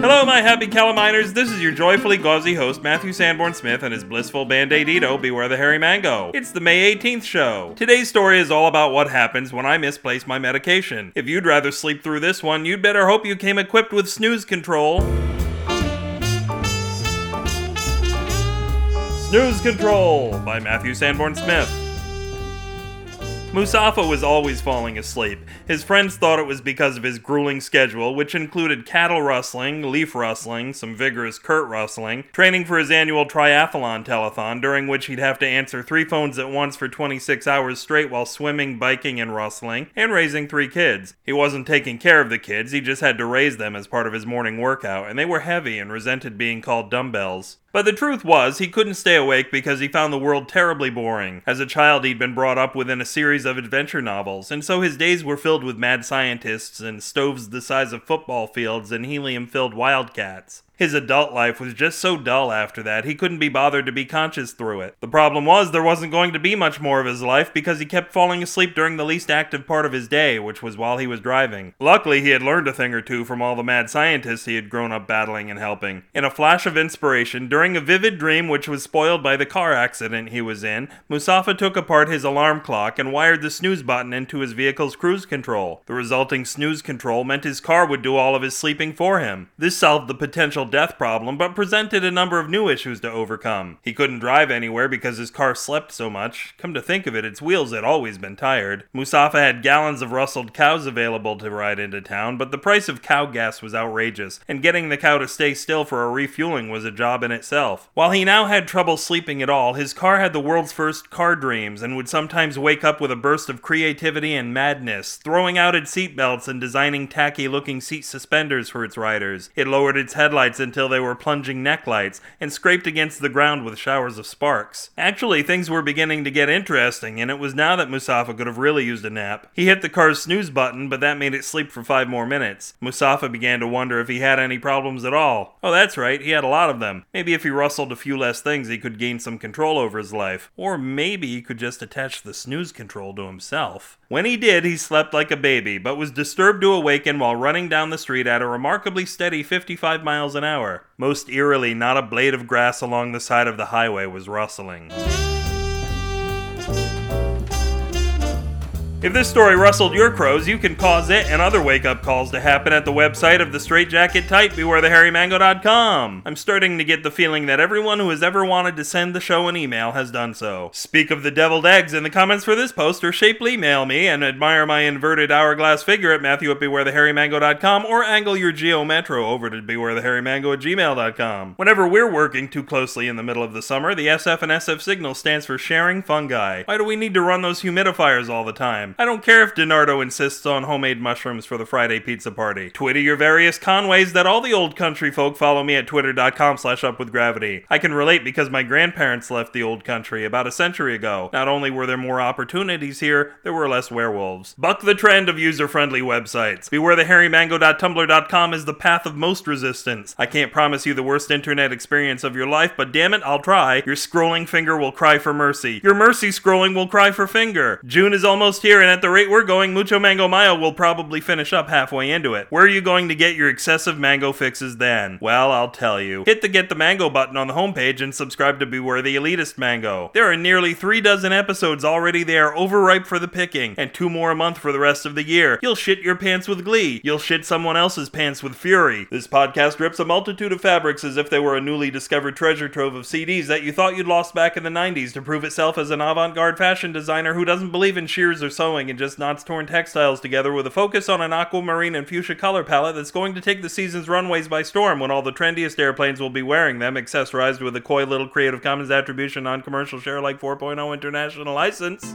Hello, my happy calaminers. This is your joyfully gauzy host, Matthew Sanborn Smith, and his blissful band aid Ito, Beware the Hairy Mango. It's the May 18th show. Today's story is all about what happens when I misplace my medication. If you'd rather sleep through this one, you'd better hope you came equipped with snooze control. Snooze Control by Matthew Sanborn Smith. Musafa was always falling asleep. His friends thought it was because of his grueling schedule, which included cattle rustling, leaf rustling, some vigorous curt rustling, training for his annual triathlon telethon, during which he'd have to answer three phones at once for 26 hours straight while swimming, biking, and rustling, and raising three kids. He wasn't taking care of the kids, he just had to raise them as part of his morning workout, and they were heavy and resented being called dumbbells. But the truth was, he couldn't stay awake because he found the world terribly boring. As a child, he'd been brought up within a series of adventure novels, and so his days were filled with mad scientists and stoves the size of football fields and helium filled wildcats. His adult life was just so dull after that, he couldn't be bothered to be conscious through it. The problem was, there wasn't going to be much more of his life because he kept falling asleep during the least active part of his day, which was while he was driving. Luckily, he had learned a thing or two from all the mad scientists he had grown up battling and helping. In a flash of inspiration, during a vivid dream which was spoiled by the car accident he was in, Musafa took apart his alarm clock and wired the snooze button into his vehicle's cruise control. The resulting snooze control meant his car would do all of his sleeping for him. This solved the potential death problem, but presented a number of new issues to overcome. He couldn't drive anywhere because his car slept so much. Come to think of it, its wheels had always been tired. Musafa had gallons of rustled cows available to ride into town, but the price of cow gas was outrageous, and getting the cow to stay still for a refueling was a job in itself. While he now had trouble sleeping at all, his car had the world's first car dreams and would sometimes wake up with a burst of creativity and madness, throwing out its seatbelts and designing tacky looking seat suspenders for its riders. It lowered its headlights until they were plunging necklights and scraped against the ground with showers of sparks. Actually, things were beginning to get interesting, and it was now that Musafa could have really used a nap. He hit the car's snooze button, but that made it sleep for five more minutes. Musafa began to wonder if he had any problems at all. Oh, that's right, he had a lot of them. Maybe if he rustled a few less things, he could gain some control over his life. Or maybe he could just attach the snooze control to himself. When he did, he slept like a baby, but was disturbed to awaken while running down the street at a remarkably steady 55 miles an hour. Most eerily, not a blade of grass along the side of the highway was rustling. If this story rustled your crows, you can cause it and other wake up calls to happen at the website of the straitjacket type, bewarethehairymango.com. I'm starting to get the feeling that everyone who has ever wanted to send the show an email has done so. Speak of the deviled eggs in the comments for this post or shapely mail me and admire my inverted hourglass figure at Matthew at or angle your Geo Metro over to bewarethehairymango at gmail.com. Whenever we're working too closely in the middle of the summer, the SF and SF signal stands for sharing fungi. Why do we need to run those humidifiers all the time? I don't care if DiNardo insists on homemade mushrooms for the Friday pizza party. Twitter your various conways that all the old country folk follow me at twitter.com slash upwithgravity. I can relate because my grandparents left the old country about a century ago. Not only were there more opportunities here, there were less werewolves. Buck the trend of user-friendly websites. BewareTheHairyMango.tumblr.com is the path of most resistance. I can't promise you the worst internet experience of your life, but damn it, I'll try. Your scrolling finger will cry for mercy. Your mercy scrolling will cry for finger. June is almost here, and at the rate we're going, Mucho Mango Mayo will probably finish up halfway into it. Where are you going to get your excessive mango fixes then? Well, I'll tell you. Hit the Get the Mango button on the homepage and subscribe to Beware the Elitist Mango. There are nearly three dozen episodes already there, overripe for the picking, and two more a month for the rest of the year. You'll shit your pants with glee. You'll shit someone else's pants with fury. This podcast rips a multitude of fabrics as if they were a newly discovered treasure trove of CDs that you thought you'd lost back in the 90s to prove itself as an avant garde fashion designer who doesn't believe in shears or sewing and just knots torn textiles together with a focus on an aquamarine and fuchsia color palette that's going to take the season's runways by storm when all the trendiest airplanes will be wearing them, accessorized with a coy little Creative Commons Attribution non commercial share like 4.0 international license.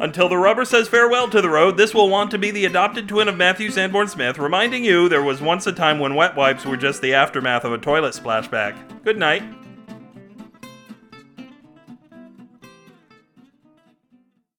Until the rubber says farewell to the road, this will want to be the adopted twin of Matthew Sanborn Smith, reminding you there was once a time when wet wipes were just the aftermath of a toilet splashback. Good night.